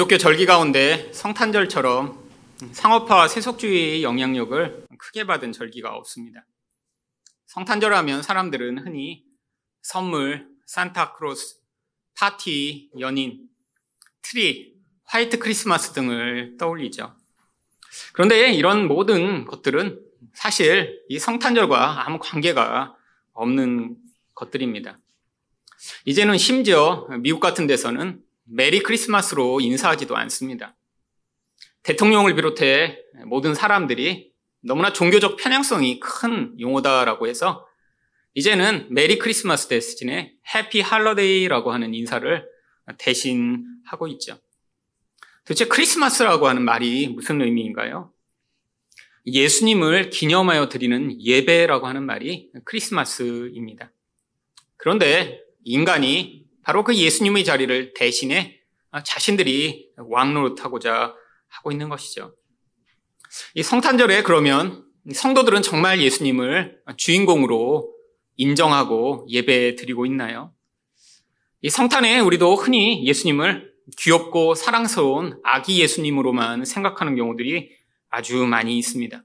기독교 절기 가운데 성탄절처럼 상업화와 세속주의의 영향력을 크게 받은 절기가 없습니다. 성탄절 하면 사람들은 흔히 선물, 산타클로스, 파티, 연인, 트리, 화이트 크리스마스 등을 떠올리죠. 그런데 이런 모든 것들은 사실 이 성탄절과 아무 관계가 없는 것들입니다. 이제는 심지어 미국 같은 데서는 Merry Christmas로 인사하지도 않습니다. 대통령을 비롯해 모든 사람들이 너무나 종교적 편향성이 큰 용어다라고 해서 이제는 Merry Christmas 대신에 Happy Holiday라고 하는 인사를 대신 하고 있죠. 도대체 크리스마스라고 하는 말이 무슨 의미인가요? 예수님을 기념하여 드리는 예배라고 하는 말이 크리스마스입니다. 그런데 인간이 바로 그 예수님의 자리를 대신해 자신들이 왕노릇하고자 하고 있는 것이죠. 이 성탄절에 그러면 성도들은 정말 예수님을 주인공으로 인정하고 예배 드리고 있나요? 이 성탄에 우리도 흔히 예수님을 귀엽고 사랑스러운 아기 예수님으로만 생각하는 경우들이 아주 많이 있습니다.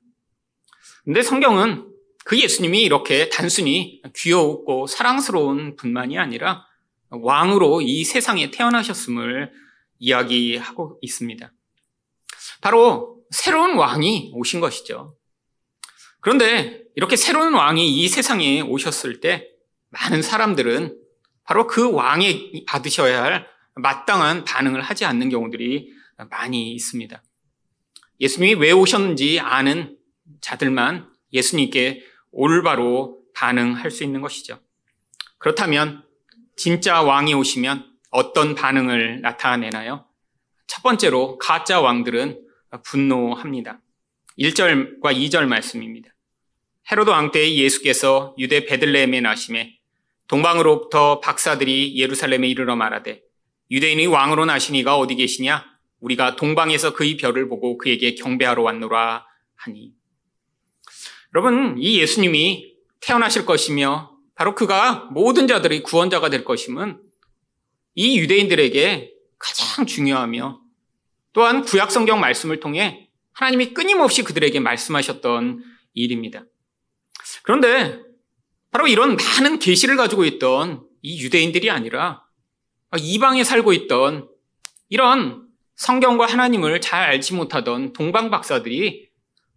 근데 성경은 그 예수님이 이렇게 단순히 귀엽고 사랑스러운 분만이 아니라 왕으로 이 세상에 태어나셨음을 이야기하고 있습니다. 바로 새로운 왕이 오신 것이죠. 그런데 이렇게 새로운 왕이 이 세상에 오셨을 때 많은 사람들은 바로 그 왕이 받으셔야 할 마땅한 반응을 하지 않는 경우들이 많이 있습니다. 예수님이 왜 오셨는지 아는 자들만 예수님께 올바로 반응할 수 있는 것이죠. 그렇다면 진짜 왕이 오시면 어떤 반응을 나타내나요? 첫 번째로 가짜 왕들은 분노합니다. 1절과 2절 말씀입니다. 헤로드 왕때 예수께서 유대 베들레헴에 나심에 동방으로부터 박사들이 예루살렘에 이르러 말하되 유대인의 왕으로 나시니가 어디 계시냐? 우리가 동방에서 그의 별을 보고 그에게 경배하러 왔노라 하니. 여러분, 이 예수님이 태어나실 것이며 바로 그가 모든 자들의 구원자가 될 것임은 이 유대인들에게 가장 중요하며 또한 구약 성경 말씀을 통해 하나님이 끊임없이 그들에게 말씀하셨던 일입니다. 그런데 바로 이런 많은 계시를 가지고 있던 이 유대인들이 아니라 이방에 살고 있던 이런 성경과 하나님을 잘 알지 못하던 동방 박사들이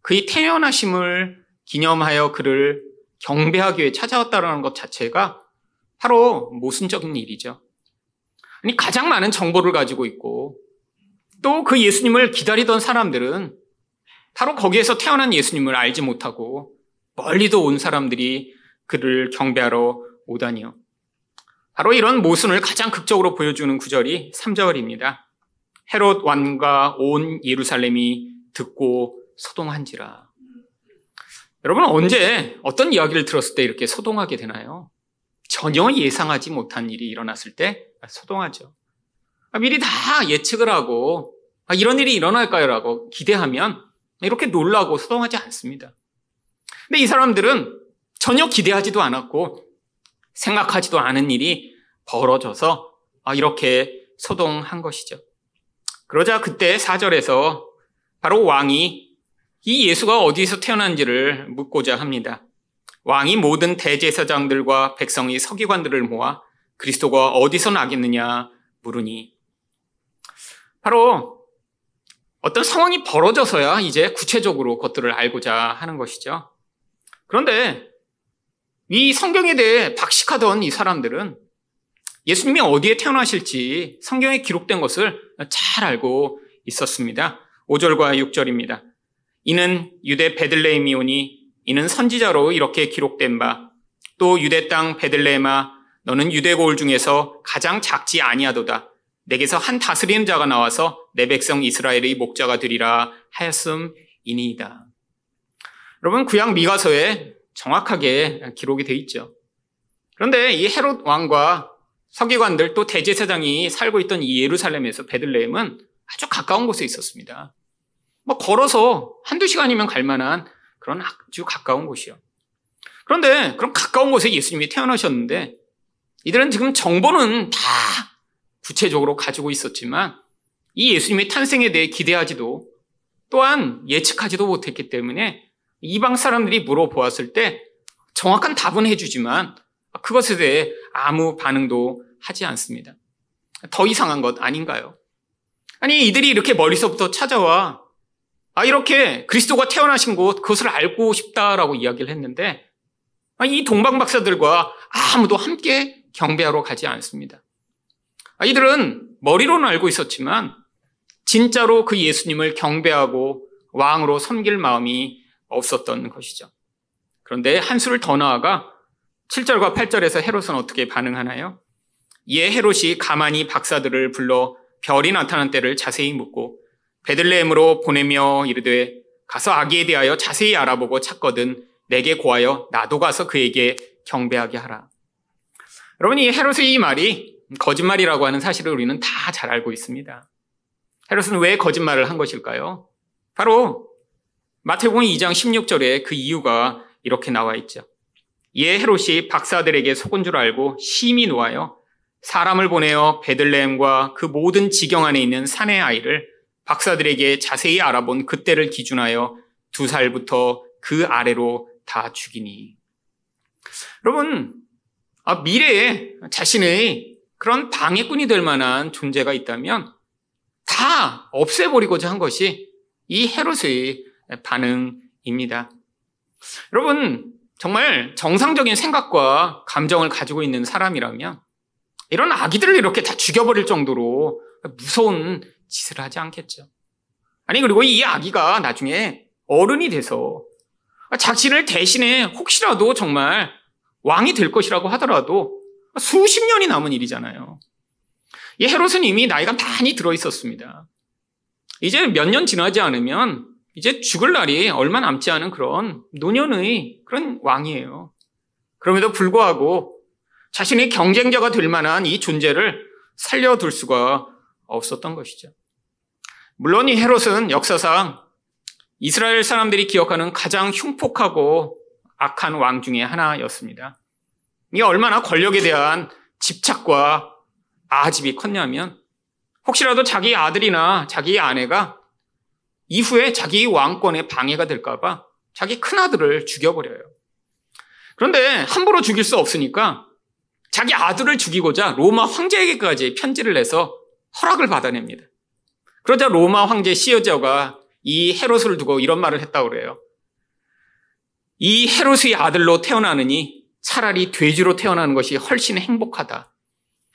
그의 태어나심을 기념하여 그를 경배하기 위해 찾아왔다는 것 자체가 바로 모순적인 일이죠. 아니, 가장 많은 정보를 가지고 있고 또 그 예수님을 기다리던 사람들은 바로 거기에서 태어난 예수님을 알지 못하고 멀리도 온 사람들이 그를 경배하러 오다니요. 바로 이런 모순을 가장 극적으로 보여주는 구절이 3절입니다. 헤롯 왕과 온 예루살렘이 듣고 소동한지라. 여러분 언제 어떤 이야기를 들었을 때 이렇게 소동하게 되나요? 전혀 예상하지 못한 일이 일어났을 때 소동하죠. 아, 미리 다 예측을 하고 아, 이런 일이 일어날까요? 라고 기대하면 이렇게 놀라고 소동하지 않습니다. 근데 이 사람들은 전혀 기대하지도 않았고 생각하지도 않은 일이 벌어져서 아, 이렇게 소동한 것이죠. 그러자 그때 사절에서 바로 왕이 이 예수가 어디에서 태어난지를 묻고자 합니다. 왕이 모든 대제사장들과 백성이 서기관들을 모아 그리스도가 어디서 나겠느냐 물으니 바로 어떤 상황이 벌어져서야 이제 구체적으로 것들을 알고자 하는 것이죠. 그런데 이 성경에 대해 박식하던 이 사람들은 예수님이 어디에 태어나실지 성경에 기록된 것을 잘 알고 있었습니다. 5절과 6절입니다. 이는 유대 베들레헴이오니 이는 선지자로 이렇게 기록된 바 또 유대 땅 베들레헴아 너는 유대 고을 중에서 가장 작지 아니하도다 내게서 한 다스리는 자가 나와서 내 백성 이스라엘의 목자가 되리라 하였음이니이다. 여러분 구약 미가서에 정확하게 기록이 돼 있죠. 그런데 이 헤롯 왕과 서기관들 또 대제사장이 살고 있던 이 예루살렘에서 베들레헴은 아주 가까운 곳에 있었습니다. 뭐 걸어서 한두 시간이면 갈 만한 그런 아주 가까운 곳이요. 그런데 그런 가까운 곳에 예수님이 태어나셨는데 이들은 지금 정보는 다 구체적으로 가지고 있었지만 이 예수님의 탄생에 대해 기대하지도 또한 예측하지도 못했기 때문에 이방 사람들이 물어보았을 때 정확한 답은 해주지만 그것에 대해 아무 반응도 하지 않습니다. 더 이상한 것 아닌가요? 아니, 이들이 이렇게 머리서부터 찾아와, 아, 이렇게 그리스도가 태어나신 곳, 그것을 알고 싶다라고 이야기를 했는데, 아, 이 동방 박사들과 아무도 함께 경배하러 가지 않습니다. 아, 이들은 머리로는 알고 있었지만, 진짜로 그 예수님을 경배하고 왕으로 섬길 마음이 없었던 것이죠. 그런데 한 수를 더 나아가 7절과 8절에서 헤롯은 어떻게 반응하나요? 이에 헤롯이 가만히 박사들을 불러 별이 나타난 때를 자세히 묻고 베들레헴으로 보내며 이르되 가서 아기에 대하여 자세히 알아보고 찾거든 내게 고하여 나도 가서 그에게 경배하게 하라. 여러분 이 헤롯의 이 말이 거짓말이라고 하는 사실을 우리는 다 잘 알고 있습니다. 헤롯은 왜 거짓말을 한 것일까요? 바로 마태복음 2장 16절에 그 이유가 이렇게 나와 있죠. 이에 헤롯이 박사들에게 속은 줄 알고 심히 놓아요. 사람을 보내어 베들레헴과 그 모든 지경 안에 있는 산의 아이를 박사들에게 자세히 알아본 그때를 기준하여 두 살부터 그 아래로 다 죽이니. 여러분, 아, 미래에 자신의 그런 방해꾼이 될 만한 존재가 있다면 다 없애버리고자 한 것이 이 헤롯의 반응입니다. 여러분, 정말 정상적인 생각과 감정을 가지고 있는 사람이라면 이런 아기들을 이렇게 다 죽여버릴 정도로 무서운 짓을 하지 않겠죠. 아니, 그리고 이 아기가 나중에 어른이 돼서 자신을 대신에 혹시라도 정말 왕이 될 것이라고 하더라도 수십 년이 남은 일이잖아요. 이 헤롯은 이미 나이가 많이 들어 있었습니다. 이제 몇 년 지나지 않으면 이제 죽을 날이 얼마 남지 않은 그런 노년의 그런 왕이에요. 그럼에도 불구하고 자신의 경쟁자가 될 만한 이 존재를 살려둘 수가 없었던 것이죠. 물론 이 헤롯은 역사상 이스라엘 사람들이 기억하는 가장 흉폭하고 악한 왕 중의 하나였습니다. 이게 얼마나 권력에 대한 집착과 아집이 컸냐면 혹시라도 자기 아들이나 자기 아내가 이후에 자기 왕권에 방해가 될까봐 자기 큰아들을 죽여버려요. 그런데 함부로 죽일 수 없으니까 자기 아들을 죽이고자 로마 황제에게까지 편지를 내서 허락을 받아냅니다. 그러자 로마 황제 시어자가 이 헤롯을 두고 이런 말을 했다고 그래요. 이 헤롯의 아들로 태어나느니 차라리 돼지로 태어나는 것이 훨씬 행복하다.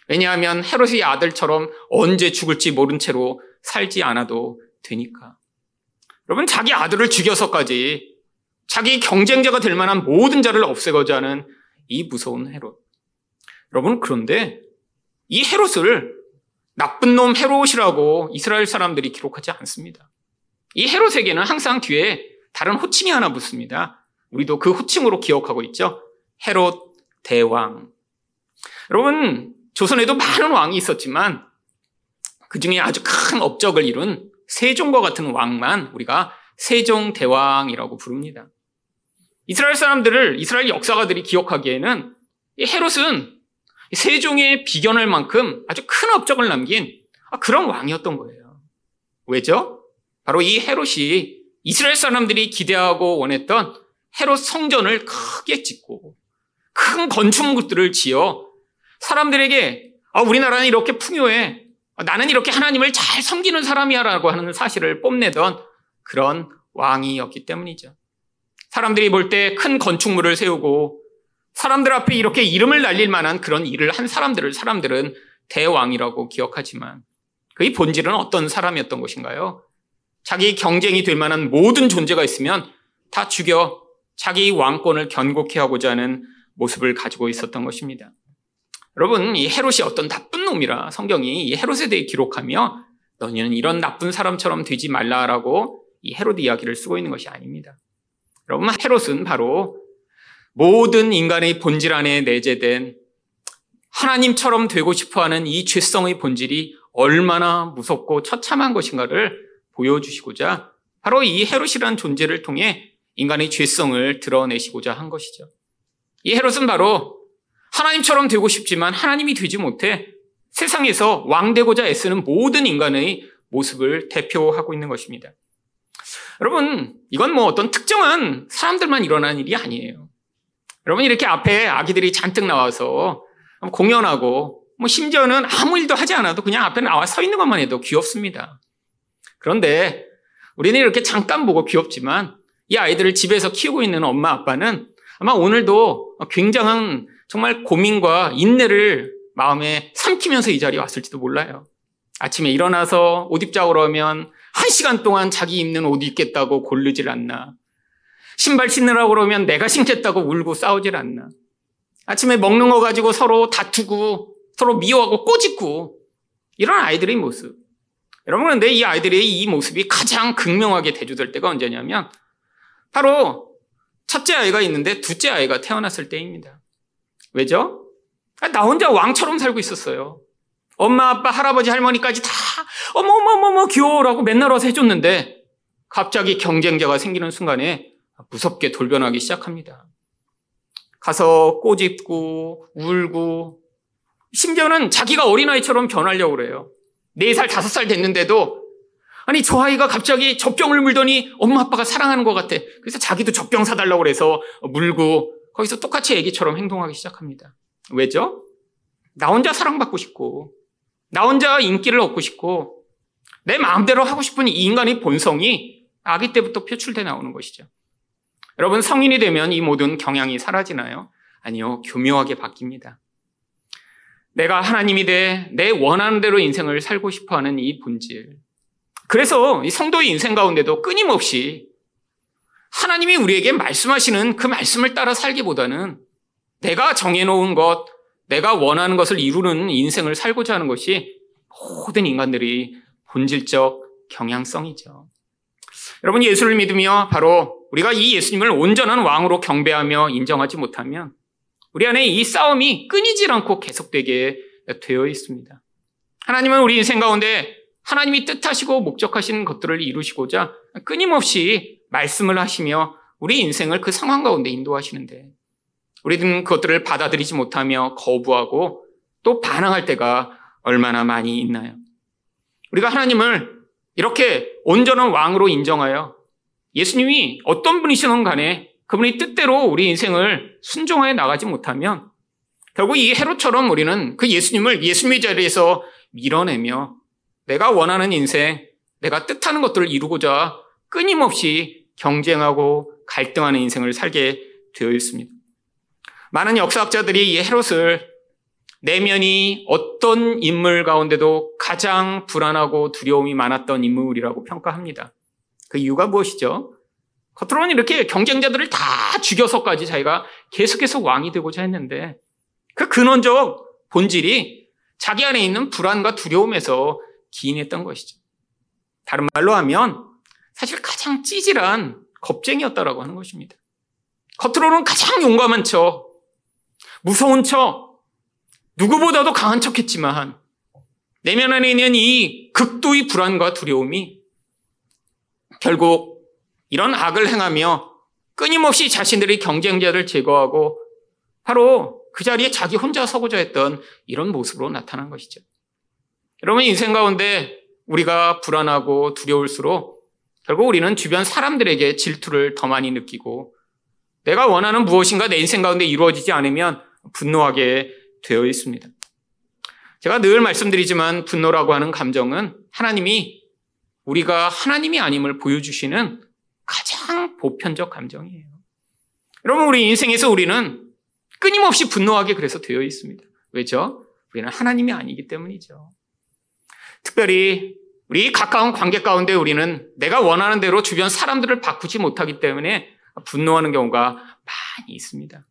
왜냐하면 헤롯의 아들처럼 언제 죽을지 모른 채로 살지 않아도 되니까. 여러분, 자기 아들을 죽여서까지 자기 경쟁자가 될 만한 모든 자를 없애고자 하는 이 무서운 헤롯. 여러분, 그런데 이 헤롯을 나쁜 놈 헤롯이라고 이스라엘 사람들이 기록하지 않습니다. 이 헤롯에게는 항상 뒤에 다른 호칭이 하나 붙습니다. 우리도 그 호칭으로 기억하고 있죠. 헤롯 대왕. 여러분, 조선에도 많은 왕이 있었지만 그 중에 아주 큰 업적을 이룬 세종과 같은 왕만 우리가 세종 대왕이라고 부릅니다. 이스라엘 사람들을 이스라엘 역사가들이 기억하기에는 헤롯은 세종의 비견할 만큼 아주 큰 업적을 남긴 그런 왕이었던 거예요. 왜죠? 바로 이 헤롯이 이스라엘 사람들이 기대하고 원했던 헤롯 성전을 크게 짓고 큰 건축물들을 지어 사람들에게 아, 우리나라는 이렇게 풍요해. 나는 이렇게 하나님을 잘 섬기는 사람이야라고 하는 사실을 뽐내던 그런 왕이었기 때문이죠. 사람들이 볼 때 큰 건축물을 세우고 사람들 앞에 이렇게 이름을 날릴 만한 그런 일을 한 사람들을 사람들은 대왕이라고 기억하지만 그의 본질은 어떤 사람이었던 것인가요? 자기 경쟁이 될 만한 모든 존재가 있으면 다 죽여 자기 왕권을 견고케 하고자 하는 모습을 가지고 있었던 것입니다. 여러분, 이 헤롯이 어떤 나쁜 놈이라 성경이 이 헤롯에 대해 기록하며 너희는 이런 나쁜 사람처럼 되지 말라라고 이 헤롯 이야기를 쓰고 있는 것이 아닙니다. 여러분, 헤롯은 바로 모든 인간의 본질 안에 내재된 하나님처럼 되고 싶어 하는 이 죄성의 본질이 얼마나 무섭고 처참한 것인가를 보여주시고자 바로 이 헤롯이라는 존재를 통해 인간의 죄성을 드러내시고자 한 것이죠. 이 헤롯은 바로 하나님처럼 되고 싶지만 하나님이 되지 못해 세상에서 왕되고자 애쓰는 모든 인간의 모습을 대표하고 있는 것입니다. 여러분, 이건 뭐 어떤 특정한 사람들만 일어난 일이 아니에요. 여러분, 이렇게 앞에 아기들이 잔뜩 나와서 공연하고, 뭐 심지어는 아무 일도 하지 않아도 그냥 앞에 나와 서 있는 것만 해도 귀엽습니다. 그런데 우리는 이렇게 잠깐 보고 귀엽지만 이 아이들을 집에서 키우고 있는 엄마 아빠는 아마 오늘도 굉장한 정말 고민과 인내를 마음에 삼키면서 이 자리에 왔을지도 몰라요. 아침에 일어나서 옷 입자고 그러면 한 시간 동안 자기 입는 옷 입겠다고 고르질 않나. 신발 신으라고 그러면 내가 신겠다고 울고 싸우질 않나. 아침에 먹는 거 가지고 서로 다투고 서로 미워하고 꼬집고 이런 아이들의 모습. 여러분 그런데 이 아이들의 이 모습이 가장 극명하게 대조될 때가 언제냐면 바로 첫째 아이가 있는데 둘째 아이가 태어났을 때입니다. 왜죠? 나 혼자 왕처럼 살고 있었어요. 엄마, 아빠, 할아버지, 할머니까지 다 어머머머머 귀여워라고 맨날 와서 해줬는데 갑자기 경쟁자가 생기는 순간에 무섭게 돌변하기 시작합니다. 가서 꼬집고 울고 심지어는 자기가 어린아이처럼 변하려고 그래요. 4살, 5살 됐는데도 아니 저 아이가 갑자기 젖병을 물더니 엄마 아빠가 사랑하는 것 같아. 그래서 자기도 젖병 사달라고 그래서 물고 거기서 똑같이 애기처럼 행동하기 시작합니다. 왜죠? 나 혼자 사랑받고 싶고 나 혼자 인기를 얻고 싶고 내 마음대로 하고 싶은 이 인간의 본성이 아기 때부터 표출돼 나오는 것이죠. 여러분 성인이 되면 이 모든 경향이 사라지나요? 아니요. 교묘하게 바뀝니다. 내가 하나님이 돼 내 원하는 대로 인생을 살고 싶어 하는 이 본질. 그래서 이 성도의 인생 가운데도 끊임없이 하나님이 우리에게 말씀하시는 그 말씀을 따라 살기보다는 내가 정해놓은 것, 내가 원하는 것을 이루는 인생을 살고자 하는 것이 모든 인간들이 본질적 경향성이죠. 여러분 예수를 믿으며 바로 우리가 이 예수님을 온전한 왕으로 경배하며 인정하지 못하면 우리 안에 이 싸움이 끊이질 않고 계속되게 되어 있습니다. 하나님은 우리 인생 가운데 하나님이 뜻하시고 목적하시는 것들을 이루시고자 끊임없이 말씀을 하시며 우리 인생을 그 상황 가운데 인도하시는데 우리는 그것들을 받아들이지 못하며 거부하고 또 반항할 때가 얼마나 많이 있나요? 우리가 하나님을 이렇게 온전한 왕으로 인정하여 예수님이 어떤 분이시든 간에 그분의 뜻대로 우리 인생을 순종하여 나가지 못하면 결국 이 헤롯처럼 우리는 그 예수님을 예수님의 자리에서 밀어내며 내가 원하는 인생, 내가 뜻하는 것들을 이루고자 끊임없이 경쟁하고 갈등하는 인생을 살게 되어 있습니다. 많은 역사학자들이 이 헤롯을 내면이 어떤 인물 가운데도 가장 불안하고 두려움이 많았던 인물이라고 평가합니다. 그 이유가 무엇이죠? 겉으로는 이렇게 경쟁자들을 다 죽여서까지 자기가 계속해서 왕이 되고자 했는데 그 근원적 본질이 자기 안에 있는 불안과 두려움에서 기인했던 것이죠. 다른 말로 하면 사실 가장 찌질한 겁쟁이였다라고 하는 것입니다. 겉으로는 가장 용감한 척, 무서운 척, 누구보다도 강한 척 했지만 내면 안에 있는 이 극도의 불안과 두려움이 결국 이런 악을 행하며 끊임없이 자신들의 경쟁자를 제거하고 바로 그 자리에 자기 혼자 서고자 했던 이런 모습으로 나타난 것이죠. 여러분 인생 가운데 우리가 불안하고 두려울수록 결국 우리는 주변 사람들에게 질투를 더 많이 느끼고 내가 원하는 무엇인가 내 인생 가운데 이루어지지 않으면 분노하게 되어 있습니다. 제가 늘 말씀드리지만 분노라고 하는 감정은 하나님이 우리가 하나님이 아님을 보여주시는 가장 보편적 감정이에요. 여러분, 우리 인생에서 우리는 끊임없이 분노하게 그래서 되어 있습니다. 왜죠? 우리는 하나님이 아니기 때문이죠. 특별히 우리 가까운 관계 가운데 우리는 내가 원하는 대로 주변 사람들을 바꾸지 못하기 때문에 분노하는 경우가 많이 있습니다.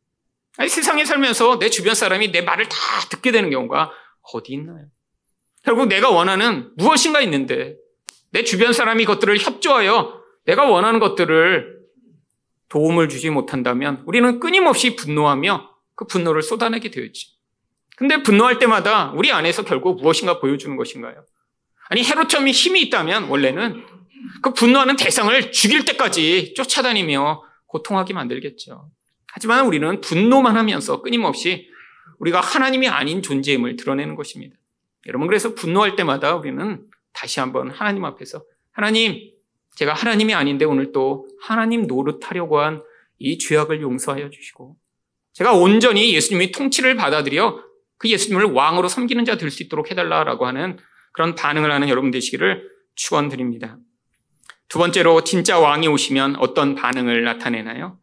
아니, 세상에 살면서 내 주변 사람이 내 말을 다 듣게 되는 경우가 어디 있나요? 결국 내가 원하는 무엇인가 있는데 내 주변 사람이 것들을 협조하여 내가 원하는 것들을 도움을 주지 못한다면 우리는 끊임없이 분노하며 그 분노를 쏟아내게 되었지. 근데 분노할 때마다 우리 안에서 결국 무엇인가 보여주는 것인가요? 아니 헤롯점이 힘이 있다면 원래는 그 분노하는 대상을 죽일 때까지 쫓아다니며 고통하게 만들겠죠. 하지만 우리는 분노만 하면서 끊임없이 우리가 하나님이 아닌 존재임을 드러내는 것입니다. 여러분 그래서 분노할 때마다 우리는 다시 한번 하나님 앞에서 하나님, 제가 하나님이 아닌데 오늘 또 하나님 노릇하려고 한 이 죄악을 용서하여 주시고 제가 온전히 예수님의 통치를 받아들여 그 예수님을 왕으로 섬기는 자 될 수 있도록 해달라라고 하는 그런 반응을 하는 여러분 되시기를 축원드립니다. 두 번째로 진짜 왕이 오시면 어떤 반응을 나타내나요?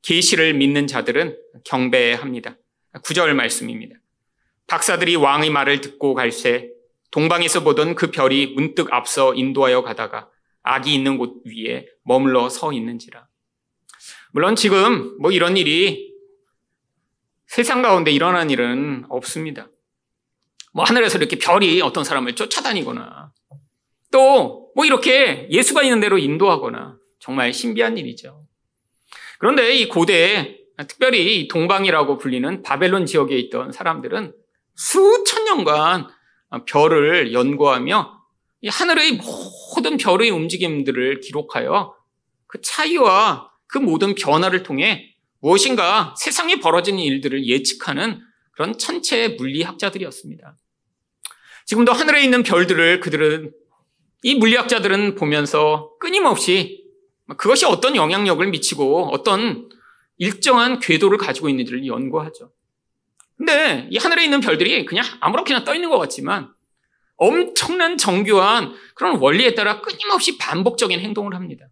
계시를 믿는 자들은 경배합니다. 구절 말씀입니다. 박사들이 왕의 말을 듣고 갈새 동방에서 보던 그 별이 문득 앞서 인도하여 가다가 악이 있는 곳 위에 머물러 서 있는지라. 물론 지금 뭐 이런 일이 세상 가운데 일어난 일은 없습니다. 뭐 하늘에서 이렇게 별이 어떤 사람을 쫓아다니거나 또 뭐 이렇게 예수가 있는 대로 인도하거나 정말 신비한 일이죠. 그런데 이 고대에 특별히 동방이라고 불리는 바벨론 지역에 있던 사람들은 수천 년간 별을 연구하며 하늘의 모든 별의 움직임들을 기록하여 그 차이와 그 모든 변화를 통해 무엇인가 세상에 벌어지는 일들을 예측하는 그런 천체 물리학자들이었습니다. 지금도 하늘에 있는 별들을 그들은 이 물리학자들은 보면서 끊임없이 그것이 어떤 영향력을 미치고 어떤 일정한 궤도를 가지고 있는지를 연구하죠. 근데 이 하늘에 있는 별들이 그냥 아무렇게나 떠 있는 것 같지만 엄청난 정교한 그런 원리에 따라 끊임없이 반복적인 행동을 합니다.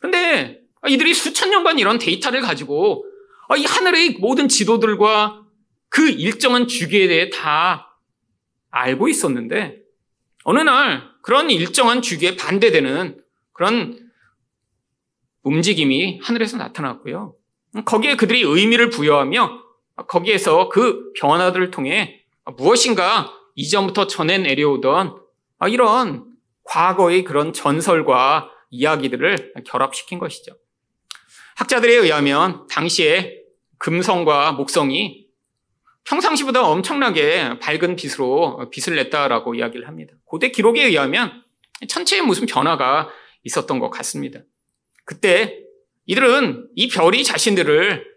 근데 이들이 수천 년간 이런 데이터를 가지고 이 하늘의 모든 지도들과 그 일정한 주기에 대해 다 알고 있었는데 어느 날 그런 일정한 주기에 반대되는 그런 움직임이 하늘에서 나타났고요. 거기에 그들이 의미를 부여하며 거기에서 그 변화들을 통해 무엇인가 이전부터 전해 내려오던 이런 과거의 그런 전설과 이야기들을 결합시킨 것이죠. 학자들에 의하면 당시에 금성과 목성이 평상시보다 엄청나게 밝은 빛으로 빛을 냈다라고 이야기를 합니다. 고대 기록에 의하면 천체에 무슨 변화가 있었던 것 같습니다. 그때 이들은 이 별이 자신들을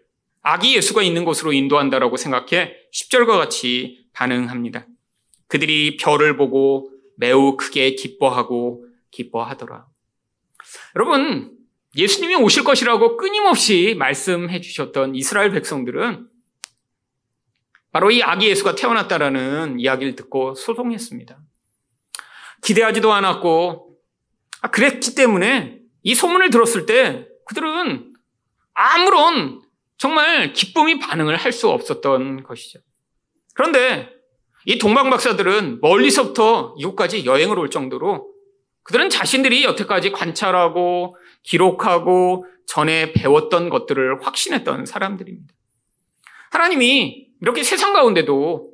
아기 예수가 있는 곳으로 인도한다라고 생각해 10절과 같이 반응합니다. 그들이 별을 보고 매우 크게 기뻐하고 기뻐하더라. 여러분, 예수님이 오실 것이라고 끊임없이 말씀해 주셨던 이스라엘 백성들은 바로 이 아기 예수가 태어났다라는 이야기를 듣고 소송했습니다. 기대하지도 않았고, 아, 그랬기 때문에 이 소문을 들었을 때 그들은 아무런 정말 기쁨이 반응을 할 수 없었던 것이죠. 그런데 이 동방 박사들은 멀리서부터 이곳까지 여행을 올 정도로 그들은 자신들이 여태까지 관찰하고 기록하고 전에 배웠던 것들을 확신했던 사람들입니다. 하나님이 이렇게 세상 가운데도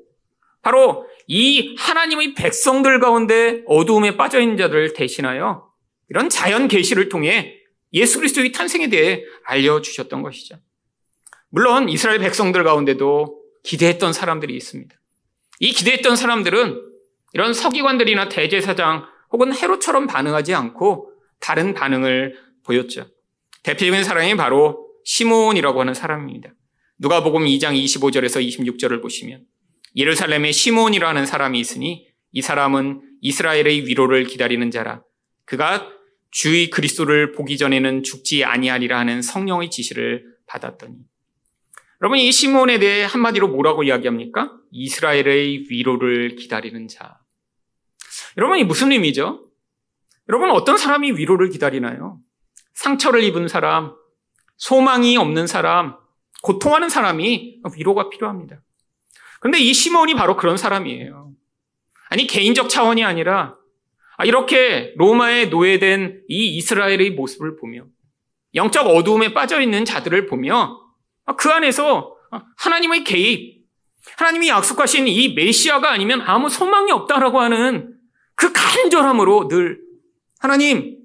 바로 이 하나님의 백성들 가운데 어두움에 빠져 있는 자들을 대신하여 이런 자연 계시를 통해 예수 그리스도의 탄생에 대해 알려 주셨던 것이죠. 물론 이스라엘 백성들 가운데도 기대했던 사람들이 있습니다. 이 기대했던 사람들은 이런 서기관들이나 대제사장 혹은 헤로처럼 반응하지 않고 다른 반응을 보였죠. 대표적인 사람이 바로 시몬이라고 하는 사람입니다. 누가복음 2장 25절에서 26절을 보시면 예루살렘에 시몬이라는 사람이 있으니 이 사람은 이스라엘의 위로를 기다리는 자라 그가 주의 그리스도를 보기 전에는 죽지 아니하리라 하는 성령의 지시를 받았더니 여러분 이 시몬에 대해 한마디로 뭐라고 이야기합니까? 이스라엘의 위로를 기다리는 자. 여러분 이 무슨 의미죠? 여러분 어떤 사람이 위로를 기다리나요? 상처를 입은 사람, 소망이 없는 사람, 고통하는 사람이 위로가 필요합니다. 그런데 이 시몬이 바로 그런 사람이에요. 아니, 개인적 차원이 아니라 아, 이렇게 로마에 노예된 이 이스라엘의 모습을 보며 영적 어두움에 빠져 있는 자들을 보며 아, 그 안에서 하나님의 개입, 하나님이 약속하신 이 메시아가 아니면 아무 소망이 없다라고 하는 그 간절함으로 늘 하나님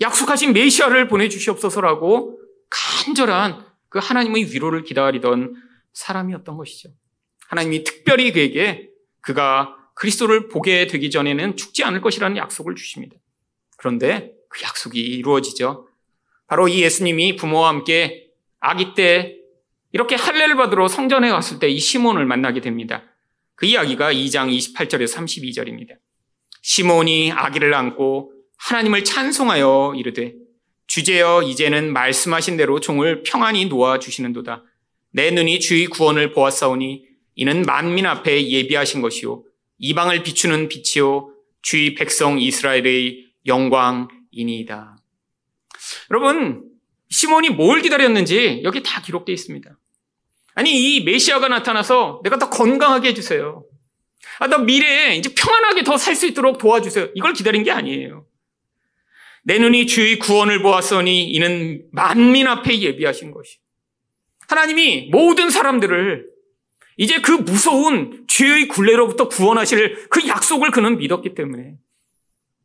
약속하신 메시아를 보내주시옵소서라고 간절한 그 하나님의 위로를 기다리던 사람이었던 것이죠. 하나님이 특별히 그에게 그가 그리스도를 보게 되기 전에는 죽지 않을 것이라는 약속을 주십니다. 그런데 그 약속이 이루어지죠. 바로 이 예수님이 부모와 함께 아기 때 이렇게 할례를 받으러 성전에 갔을 때 이 시몬을 만나게 됩니다. 그 이야기가 2장 28절에서 32절입니다. 시몬이 아기를 안고 하나님을 찬송하여 이르되 주제여 이제는 말씀하신 대로 종을 평안히 놓아 주시는도다. 내 눈이 주의 구원을 보았사오니 이는 만민 앞에 예비하신 것이요 이방을 비추는 빛이요 주의 백성 이스라엘의 영광이니이다. 여러분 시몬이 뭘 기다렸는지 여기 다 기록되어 있습니다. 아니 이 메시아가 나타나서 내가 더 건강하게 해주세요. 아, 나 미래에 이제 평안하게 더 살 수 있도록 도와주세요. 이걸 기다린 게 아니에요. 내 눈이 주의 구원을 보았으니 이는 만민 앞에 예비하신 것이. 하나님이 모든 사람들을 이제 그 무서운 죄의 굴레로부터 구원하실 그 약속을 그는 믿었기 때문에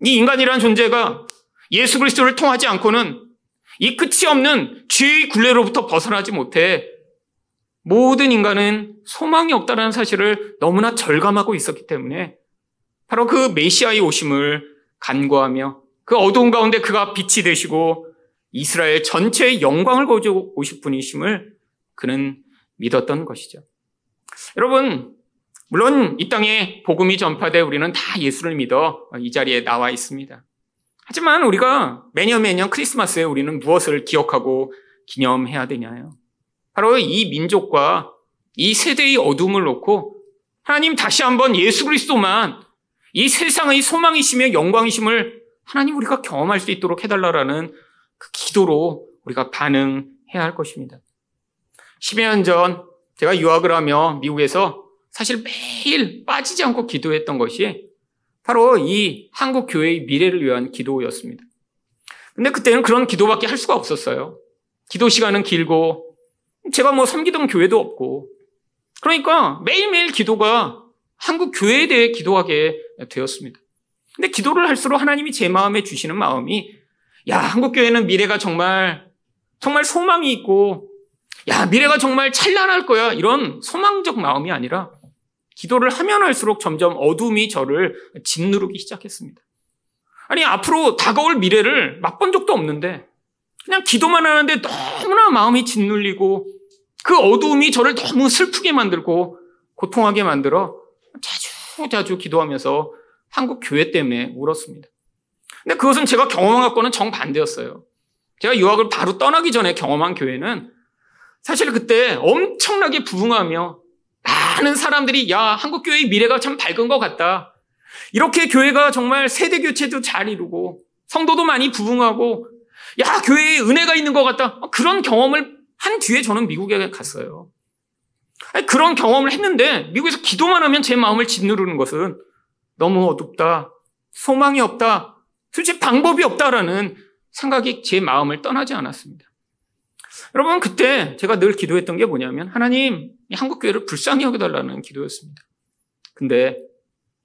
이 인간이란 존재가 예수 그리스도를 통하지 않고는 이 끝이 없는 죄의 굴레로부터 벗어나지 못해 모든 인간은 소망이 없다는 사실을 너무나 절감하고 있었기 때문에 바로 그 메시아의 오심을 간구하며 그 어두운 가운데 그가 빛이 되시고 이스라엘 전체의 영광을 거저 오실 분이심을 그는 믿었던 것이죠. 여러분, 물론 이 땅에 복음이 전파돼 우리는 다 예수를 믿어 이 자리에 나와 있습니다. 하지만 우리가 매년 매년 크리스마스에 우리는 무엇을 기억하고 기념해야 되냐요? 바로 이 민족과 이 세대의 어둠을 놓고 하나님 다시 한번 예수 그리스도만 이 세상의 소망이시며 영광이심을 하나님 우리가 경험할 수 있도록 해달라라는 그 기도로 우리가 반응해야 할 것입니다. 10여 년전 제가 유학을 하며 미국에서 사실 매일 빠지지 않고 기도했던 것이 바로 이 한국 교회의 미래를 위한 기도였습니다. 근데 그때는 그런 기도밖에 할 수가 없었어요. 기도 시간은 길고 제가 뭐 섬기던 교회도 없고 그러니까 매일매일 기도가 한국 교회에 대해 기도하게 되었습니다. 근데 기도를 할수록 하나님이 제 마음에 주시는 마음이 야, 한국 교회는 미래가 정말 정말 소망이 있고 야, 미래가 정말 찬란할 거야. 이런 소망적 마음이 아니라 기도를 하면 할수록 점점 어둠이 저를 짓누르기 시작했습니다. 아니, 앞으로 다가올 미래를 맛본 적도 없는데 그냥 기도만 하는데 너무나 마음이 짓눌리고 그 어두움이 저를 너무 슬프게 만들고 고통하게 만들어 자주 자주 기도하면서 한국 교회 때문에 울었습니다. 근데 그것은 제가 경험한 것과는 정반대였어요. 제가 유학을 바로 떠나기 전에 경험한 교회는 사실 그때 엄청나게 부흥하며 많은 사람들이 야 한국 교회의 미래가 참 밝은 것 같다. 이렇게 교회가 정말 세대 교체도 잘 이루고 성도도 많이 부흥하고 야 교회에 은혜가 있는 것 같다. 그런 경험을 한 뒤에 저는 미국에 갔어요. 그런 경험을 했는데 미국에서 기도만 하면 제 마음을 짓누르는 것은 너무 어둡다. 소망이 없다. 도대체 방법이 없다라는 생각이 제 마음을 떠나지 않았습니다. 여러분, 그때 제가 늘 기도했던 게 뭐냐면, 하나님, 한국 교회를 불쌍히 여겨달라는 기도였습니다. 근데,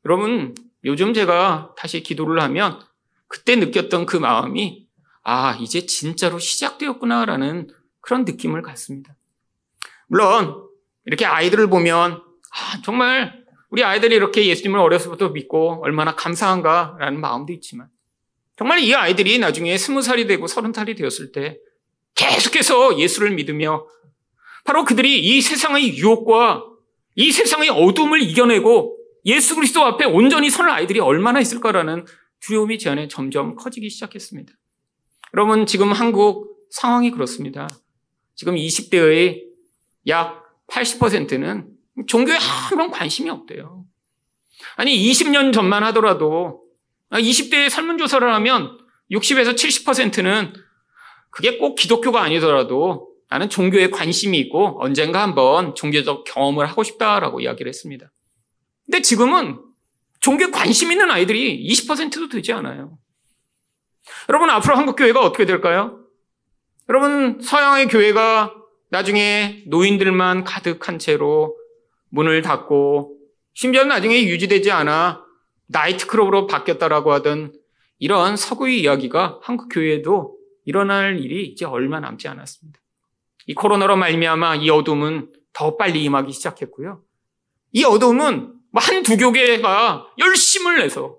여러분, 요즘 제가 다시 기도를 하면, 그때 느꼈던 그 마음이, 아, 이제 진짜로 시작되었구나라는 그런 느낌을 갖습니다. 물론, 이렇게 아이들을 보면, 아, 정말 우리 아이들이 이렇게 예수님을 어려서부터 믿고 얼마나 감사한가라는 마음도 있지만, 정말 이 아이들이 나중에 스무 살이 되고 서른 살이 되었을 때 계속해서 예수를 믿으며 바로 그들이 이 세상의 유혹과 이 세상의 어둠을 이겨내고 예수 그리스도 앞에 온전히 서는 아이들이 얼마나 있을까라는 두려움이 제 안에 점점 커지기 시작했습니다. 여러분, 지금 한국 상황이 그렇습니다. 지금 20대의 약 80%는 종교에 아무런 관심이 없대요. 아니, 20년 전만 하더라도 20대의 설문조사를 하면 60에서 70%는 그게 꼭 기독교가 아니더라도 나는 종교에 관심이 있고 언젠가 한번 종교적 경험을 하고 싶다라고 이야기를 했습니다. 근데 지금은 종교에 관심 있는 아이들이 20%도 되지 않아요. 여러분, 앞으로 한국 교회가 어떻게 될까요? 여러분, 서양의 교회가 나중에 노인들만 가득한 채로 문을 닫고 심지어는 나중에 유지되지 않아 나이트클럽으로 바뀌었다라고 하던 이런 서구의 이야기가 한국 교회에도 일어날 일이 이제 얼마 남지 않았습니다. 이 코로나로 말미암아 이 어둠은 더 빨리 임하기 시작했고요. 이 어둠은 뭐 한두 교회가 열심을 내서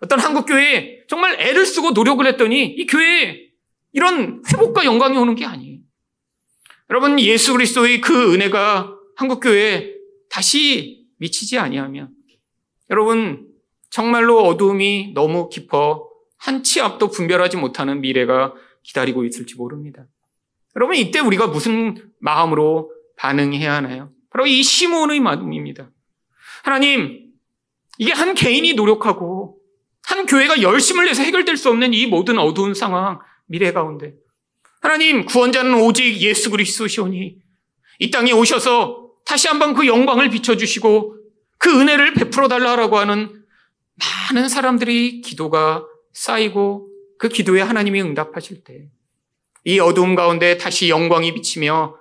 어떤 한국 교회에 정말 애를 쓰고 노력을 했더니 이 교회에 이런 회복과 영광이 오는 게 아니에요. 여러분 예수 그리스도의 그 은혜가 한국 교회에 다시 미치지 아니하면 여러분 정말로 어두움이 너무 깊어 한 치 앞도 분별하지 못하는 미래가 기다리고 있을지 모릅니다. 여러분, 이때 우리가 무슨 마음으로 반응해야 하나요? 바로 이 시몬의 마음입니다. 하나님, 이게 한 개인이 노력하고 한 교회가 열심을 내서 해결될 수 없는 이 모든 어두운 상황, 미래 가운데. 하나님, 구원자는 오직 예수 그리스도시오니 이 땅에 오셔서 다시 한번 그 영광을 비춰주시고 그 은혜를 베풀어 달라고 하는 많은 사람들이 기도가 쌓이고 그 기도에 하나님이 응답하실 때 이 어두움 가운데 다시 영광이 비치며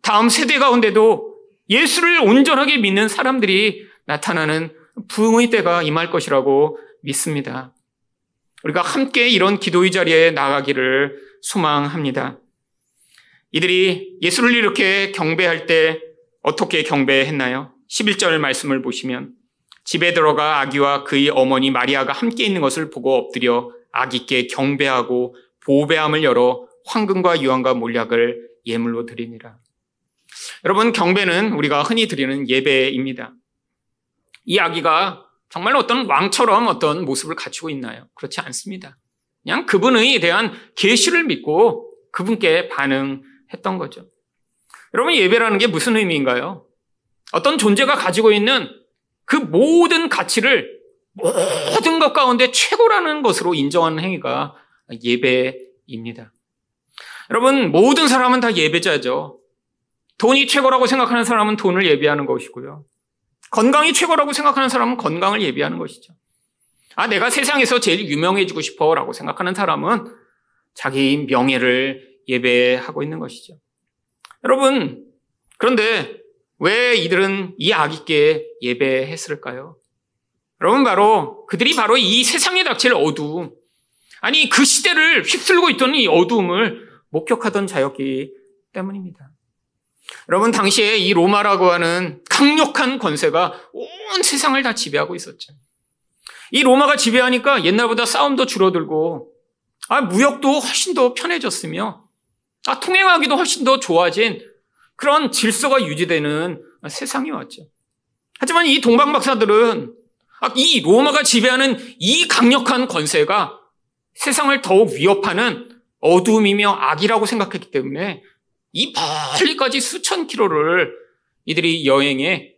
다음 세대 가운데도 예수를 온전하게 믿는 사람들이 나타나는 부흥의 때가 임할 것이라고 믿습니다. 우리가 함께 이런 기도의 자리에 나가기를 소망합니다. 이들이 예수를 이렇게 경배할 때 어떻게 경배했나요? 11절 말씀을 보시면 집에 들어가 아기와 그의 어머니 마리아가 함께 있는 것을 보고 엎드려 아기께 경배하고 보배함을 열어 황금과 유황과 몰약을 예물로 드리니라. 여러분 경배는 우리가 흔히 드리는 예배입니다. 이 아기가 정말 어떤 왕처럼 어떤 모습을 갖추고 있나요? 그렇지 않습니다. 그냥 그분에 대한 계시를 믿고 그분께 반응했던 거죠. 여러분 예배라는 게 무슨 의미인가요? 어떤 존재가 가지고 있는 그 모든 가치를 모든 것 가운데 최고라는 것으로 인정하는 행위가 예배입니다. 여러분 모든 사람은 다 예배자죠. 돈이 최고라고 생각하는 사람은 돈을 예배하는 것이고요. 건강이 최고라고 생각하는 사람은 건강을 예배하는 것이죠. 아, 내가 세상에서 제일 유명해지고 싶어 라고 생각하는 사람은 자기 명예를 예배하고 있는 것이죠. 여러분, 그런데 왜 이들은 이 아기께 예배했을까요? 여러분, 바로 그들이 바로 이 세상에 닥칠 어두움, 아니, 그 시대를 휩쓸고 있던 이 어두움을 목격하던 자였기 때문입니다. 여러분, 당시에 이 로마라고 하는 강력한 권세가 온 세상을 다 지배하고 있었죠. 이 로마가 지배하니까 옛날보다 싸움도 줄어들고, 아, 무역도 훨씬 더 편해졌으며, 아, 통행하기도 훨씬 더 좋아진 그런 질서가 유지되는 세상이 왔죠. 하지만 이 동방박사들은 아, 이 로마가 지배하는 이 강력한 권세가 세상을 더욱 위협하는 어둠이며 악이라고 생각했기 때문에 이 멀리까지 수천 킬로를 이들이 여행해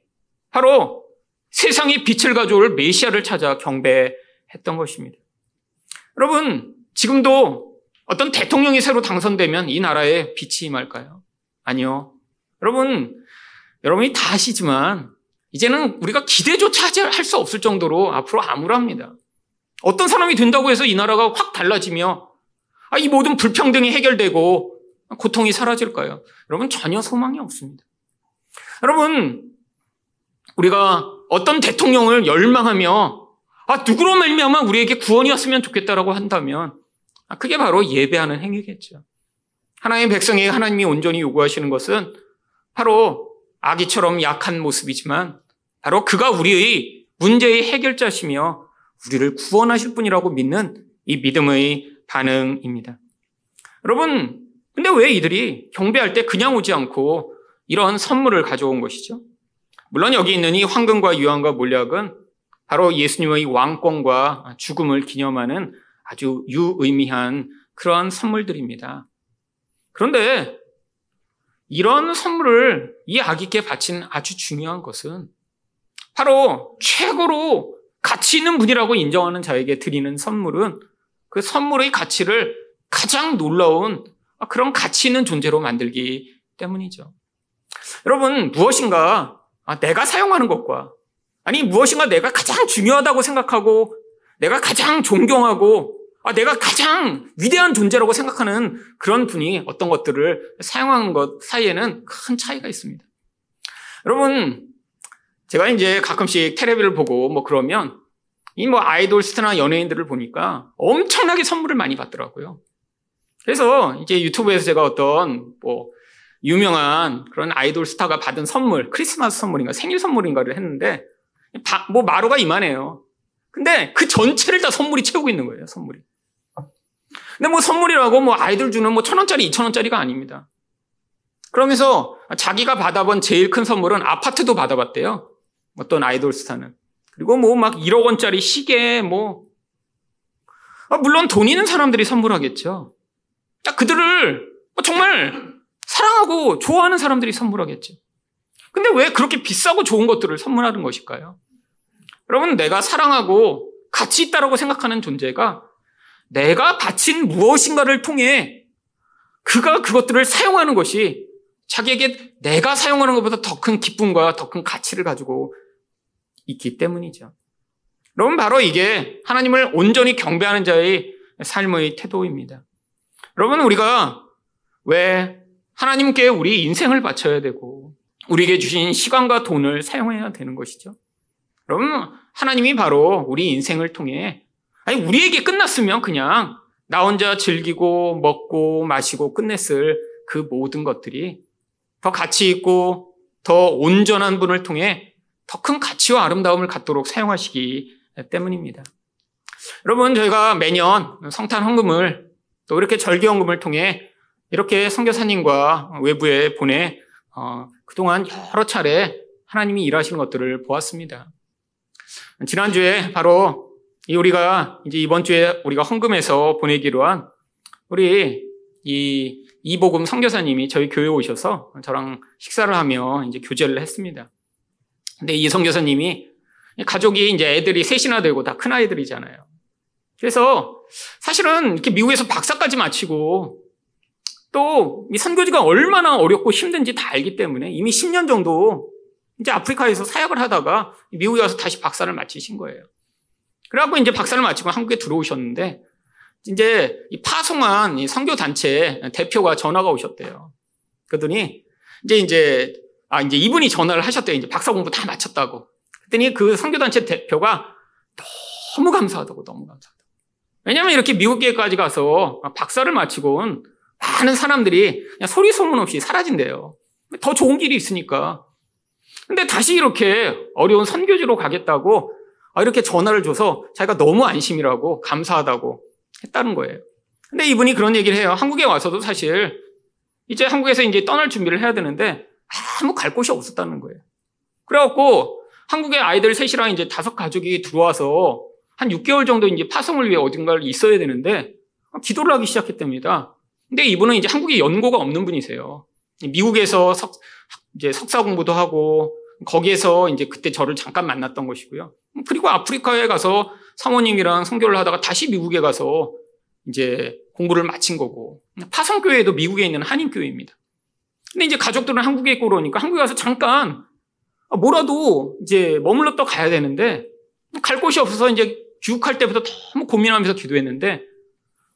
바로 세상의 빛을 가져올 메시아를 찾아 경배했던 것입니다. 여러분, 지금도 어떤 대통령이 새로 당선되면 이 나라에 빛이 임할까요? 아니요. 여러분, 여러분이 다 아시지만 이제는 우리가 기대조차 할 수 없을 정도로 앞으로 암울합니다. 어떤 사람이 된다고 해서 이 나라가 확 달라지며 아, 이 모든 불평등이 해결되고 고통이 사라질까요? 여러분 전혀 소망이 없습니다. 여러분 우리가 어떤 대통령을 열망하며 아 누구로 말미암아 우리에게 구원이 왔으면 좋겠다라고 한다면 아, 그게 바로 예배하는 행위겠죠. 하나님의 백성에게 하나님이 온전히 요구하시는 것은 바로 아기처럼 약한 모습이지만 바로 그가 우리의 문제의 해결자시며 우리를 구원하실 분이라고 믿는 이 믿음의 반응입니다. 여러분, 근데 왜 이들이 경배할 때 그냥 오지 않고 이런 선물을 가져온 것이죠? 물론 여기 있는 이 황금과 유황과 몰약은 바로 예수님의 왕권과 죽음을 기념하는 아주 유의미한 그러한 선물들입니다. 그런데 이런 선물을 이 아기께 바친 아주 중요한 것은 바로 최고로 가치 있는 분이라고 인정하는 자에게 드리는 선물은 그 선물의 가치를 가장 놀라운 그런 가치 있는 존재로 만들기 때문이죠. 여러분, 무엇인가 내가 사용하는 것과 아니 무엇인가 내가 가장 중요하다고 생각하고 내가 가장 존경하고 아, 내가 가장 위대한 존재라고 생각하는 그런 분이 어떤 것들을 사용하는 것 사이에는 큰 차이가 있습니다. 여러분, 제가 이제 가끔씩 테레비를 보고 뭐 그러면 이 뭐 아이돌 스타나 연예인들을 보니까 엄청나게 선물을 많이 받더라고요. 그래서 이제 유튜브에서 제가 어떤 뭐 유명한 그런 아이돌 스타가 받은 선물, 크리스마스 선물인가 생일 선물인가를 했는데 뭐 마루가 이만해요. 근데 그 전체를 다 선물이 채우고 있는 거예요, 선물이. 근데 뭐 선물이라고 뭐 아이들 주는 뭐 천 원짜리, 이천 원짜리가 아닙니다. 그러면서 자기가 받아본 제일 큰 선물은 아파트도 받아봤대요. 어떤 아이돌 스타는. 그리고 뭐 막 1억 원짜리 시계 뭐 아, 물론 돈 있는 사람들이 선물하겠죠. 그들을 정말 사랑하고 좋아하는 사람들이 선물하겠죠. 근데 왜 그렇게 비싸고 좋은 것들을 선물하는 것일까요? 여러분, 내가 사랑하고 가치 있다라고 생각하는 존재가 내가 바친 무엇인가를 통해 그가 그것들을 사용하는 것이 자기에게 내가 사용하는 것보다 더 큰 기쁨과 더 큰 가치를 가지고 있기 때문이죠. 여러분, 바로 이게 하나님을 온전히 경배하는 자의 삶의 태도입니다. 여러분, 우리가 왜 하나님께 우리 인생을 바쳐야 되고, 우리에게 주신 시간과 돈을 사용해야 되는 것이죠. 여러분, 하나님이 바로 우리 인생을 통해, 아니, 우리에게 끝났으면 그냥 나 혼자 즐기고 먹고 마시고 끝냈을 그 모든 것들이 더 가치 있고 더 온전한 분을 통해 더 큰 가치와 아름다움을 갖도록 사용하시기 때문입니다. 여러분, 저희가 매년 성탄 헌금을 또 이렇게 절기 헌금을 통해 이렇게 선교사님과 외부에 보내 어, 그동안 여러 차례 하나님이 일하시는 것들을 보았습니다. 지난주에 바로 우리가 이제 이번 주에 우리가 헌금해서 보내기로 한 우리 이 이복음 선교사님이 저희 교회에 오셔서 저랑 식사를 하며 이제 교제를 했습니다. 근데 이 선교사님이 가족이 이제 애들이 셋이나 되고 다 큰 아이들이잖아요. 그래서 사실은 이렇게 미국에서 박사까지 마치고 또 이 선교지가 얼마나 어렵고 힘든지 다 알기 때문에 이미 10년 정도 이제 아프리카에서 사역을 하다가 미국에 와서 다시 박사를 마치신 거예요. 그래갖고 이제 박사를 마치고 한국에 들어오셨는데 이제 이 파송한 이 선교 단체 대표가 전화가 오셨대요. 그러더니 이제 이제 아 이제 이분이 전화를 하셨대요. 이제 박사 공부 다 마쳤다고. 그랬더니 그 선교단체 대표가 너무 감사하다고 너무 감사하다고. 왜냐하면 이렇게 미국계까지 가서 박사를 마치고 온 많은 사람들이 그냥 소리 소문 없이 사라진대요. 더 좋은 길이 있으니까. 근데 다시 이렇게 어려운 선교지로 가겠다고 이렇게 전화를 줘서 자기가 너무 안심이라고 감사하다고 했다는 거예요. 근데 이분이 그런 얘기를 해요. 한국에 와서도 사실 이제 한국에서 이제 떠날 준비를 해야 되는데 아무 갈 곳이 없었다는 거예요. 그래갖고 한국에 아이들 셋이랑 이제 다섯 가족이 들어와서 한 6개월 정도 이제 파송을 위해 어딘가를 있어야 되는데 기도를 하기 시작했답니다. 근데 이분은 이제 한국에 연고가 없는 분이세요. 미국에서 석, 이제 석사 공부도 하고 거기에서 이제 그때 저를 잠깐 만났던 것이고요. 그리고 아프리카에 가서 사모님이랑 성교를 하다가 다시 미국에 가서 이제 공부를 마친 거고 파송교회도 미국에 있는 한인교회입니다. 근데 이제 가족들은 한국에 있고 그러니까 한국에 가서 잠깐 뭐라도 이제 머물렀다 가야 되는데 갈 곳이 없어서 이제 귀국할 때부터 너무 고민하면서 기도했는데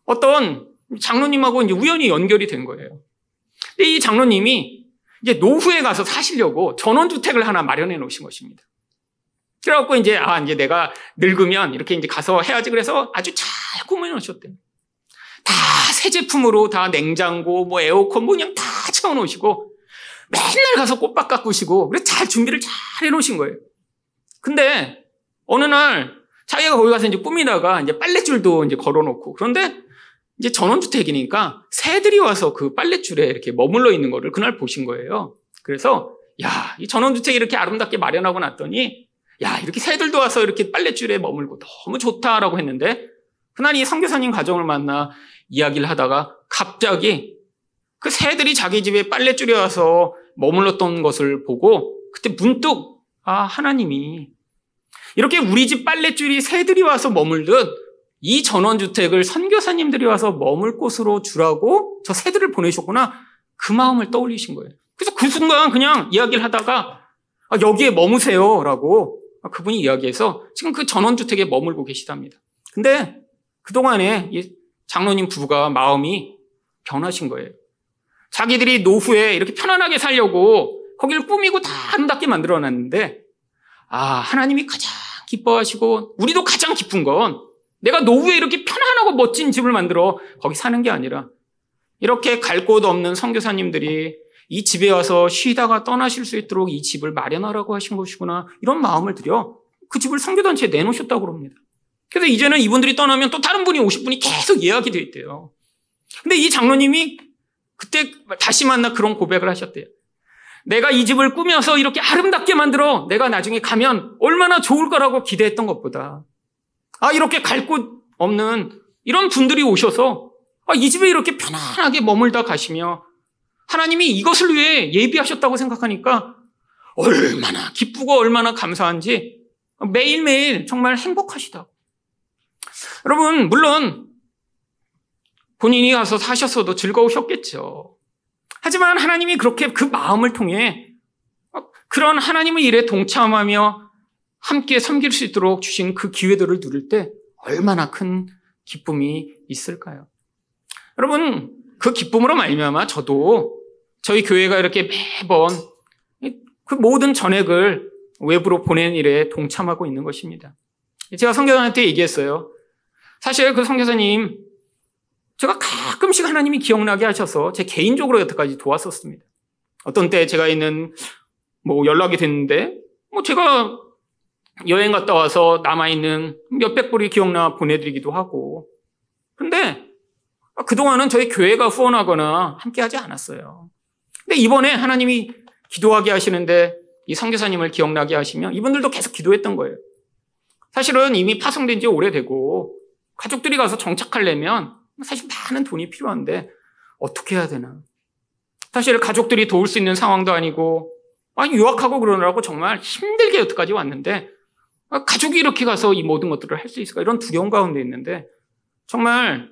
어떤 장로님하고 이제 우연히 연결이 된 거예요. 근데 이 장로님이 이제 노후에 가서 사시려고 전원주택을 하나 마련해 놓으신 것입니다. 그래갖고 이제, 아, 이제 내가 늙으면 이렇게 이제 가서 해야지 그래서 아주 잘 꾸며 놓으셨대요. 다 새 제품으로 다 냉장고, 뭐 에어컨, 뭐 그냥 다 채워 놓으시고 맨날 가서 꽃밭 가꾸시고 그래서 잘 준비를 잘 해 놓으신 거예요. 근데 어느 날 자기가 거기 가서 이제 꾸미다가 이제 빨랫줄도 이제 걸어 놓고 그런데 이제 전원주택이니까 새들이 와서 그 빨랫줄에 이렇게 머물러 있는 거를 그날 보신 거예요. 그래서 야, 이 전원주택 이렇게 아름답게 마련하고 났더니 야, 이렇게 새들도 와서 이렇게 빨랫줄에 머물고 너무 좋다라고 했는데 그날 이 성교사님 가정을 만나 이야기를 하다가 갑자기 그 새들이 자기 집에 빨랫줄에 와서 머물렀던 것을 보고 그때 문득 아, 하나님이 이렇게 우리 집 빨랫줄이 새들이 와서 머물듯 이 전원주택을 선교사님들이 와서 머물 곳으로 주라고 저 새들을 보내셨구나. 그 마음을 떠올리신 거예요. 그래서 그 순간 그냥 이야기를 하다가 아, 여기에 머무세요. 라고 그분이 이야기해서 지금 그 전원주택에 머물고 계시답니다. 근데 그동안에 장로님 부부가 마음이 변하신 거예요. 자기들이 노후에 이렇게 편안하게 살려고 거기를 꾸미고 다 아름답게 만들어 놨는데 아, 하나님이 가장 기뻐하시고 우리도 가장 기쁜 건 내가 노후에 이렇게 편안하고 멋진 집을 만들어 거기 사는 게 아니라 이렇게 갈 곳 없는 선교사님들이 이 집에 와서 쉬다가 떠나실 수 있도록 이 집을 마련하라고 하신 것이구나 이런 마음을 들여 그 집을 선교단체에 내놓으셨다고 그럽니다. 그래서 이제는 이분들이 떠나면 또 다른 분이 오실 분이 계속 예약이 돼 있대요. 근데 이 장로님이 그때 다시 만나 그런 고백을 하셨대요. 내가 이 집을 꾸며서 이렇게 아름답게 만들어 내가 나중에 가면 얼마나 좋을 거라고 기대했던 것보다 아 이렇게 갈 곳 없는 이런 분들이 오셔서 아, 이 집에 이렇게 편안하게 머물다 가시며 하나님이 이것을 위해 예비하셨다고 생각하니까 얼마나 기쁘고 얼마나 감사한지 매일매일 정말 행복하시다고. 여러분, 물론 본인이 가서 사셨어도 즐거우셨겠죠. 하지만 하나님이 그렇게 그 마음을 통해 그런 하나님의 일에 동참하며 함께 섬길 수 있도록 주신 그 기회들을 누릴 때 얼마나 큰 기쁨이 있을까요? 여러분, 그 기쁨으로 말미암아 저도 저희 교회가 이렇게 매번 그 모든 전액을 외부로 보낸 일에 동참하고 있는 것입니다. 제가 성교사한테 얘기했어요. 사실 그 성교사님 제가 가끔씩 하나님이 기억나게 하셔서 제 개인적으로 여태까지 도왔었습니다. 어떤 때 제가 있는 뭐 연락이 됐는데 뭐 제가 여행 갔다 와서 남아있는 몇백 불이 기억나 보내드리기도 하고 근데 그동안은 저희 교회가 후원하거나 함께 하지 않았어요. 근데 이번에 하나님이 기도하게 하시는데 이 성교사님을 기억나게 하시면 이분들도 계속 기도했던 거예요. 사실은 이미 파송된 지 오래되고 가족들이 가서 정착하려면 사실 많은 돈이 필요한데 어떻게 해야 되나. 사실 가족들이 도울 수 있는 상황도 아니고 아니 유학하고 그러느라고 정말 힘들게 여태까지 왔는데 가족이 이렇게 가서 이 모든 것들을 할 수 있을까 이런 두려움 가운데 있는데 정말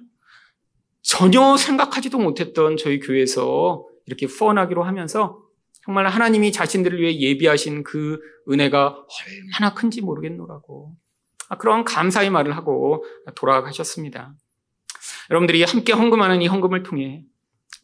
전혀 생각하지도 못했던 저희 교회에서 이렇게 후원하기로 하면서 정말 하나님이 자신들을 위해 예비하신 그 은혜가 얼마나 큰지 모르겠노라고 아, 그런 감사의 말을 하고 돌아가셨습니다. 여러분들이 함께 헌금하는 이 헌금을 통해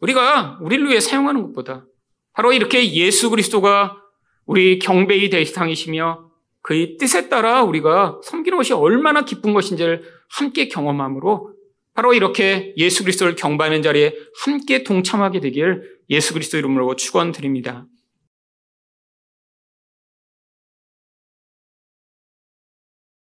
우리가 우리를 위해 사용하는 것보다 바로 이렇게 예수 그리스도가 우리 경배의 대상이시며 그의 뜻에 따라 우리가 섬기는 것이 얼마나 기쁜 것인지를 함께 경험함으로 바로 이렇게 예수 그리스도를 경배하는 자리에 함께 동참하게 되길 예수 그리스도 이름으로 축원드립니다.